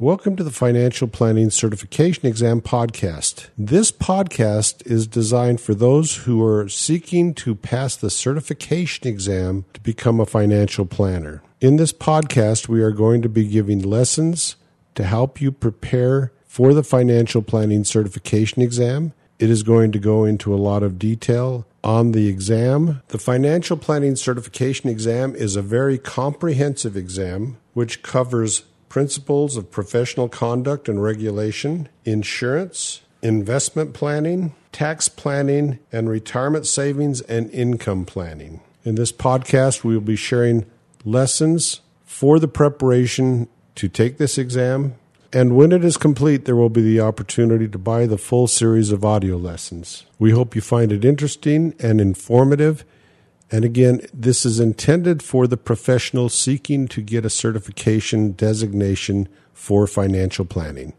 Welcome to the Financial Planning Certification Exam Podcast. This podcast is designed for those who are seeking to pass the certification exam to become a financial planner. In this podcast, we are going to be giving lessons to help you prepare for the financial planning certification exam. It is going to go into a lot of detail on the exam. The financial planning certification exam is a very comprehensive exam which covers principles of professional conduct and regulation, insurance, investment planning, tax planning, and retirement savings and income planning. In this podcast, we will be sharing lessons for the preparation to take this exam. And when it is complete, there will be the opportunity to buy the full series of audio lessons. We hope you find it interesting and informative. And again, this is intended for the professional seeking to get a certification designation for financial planning.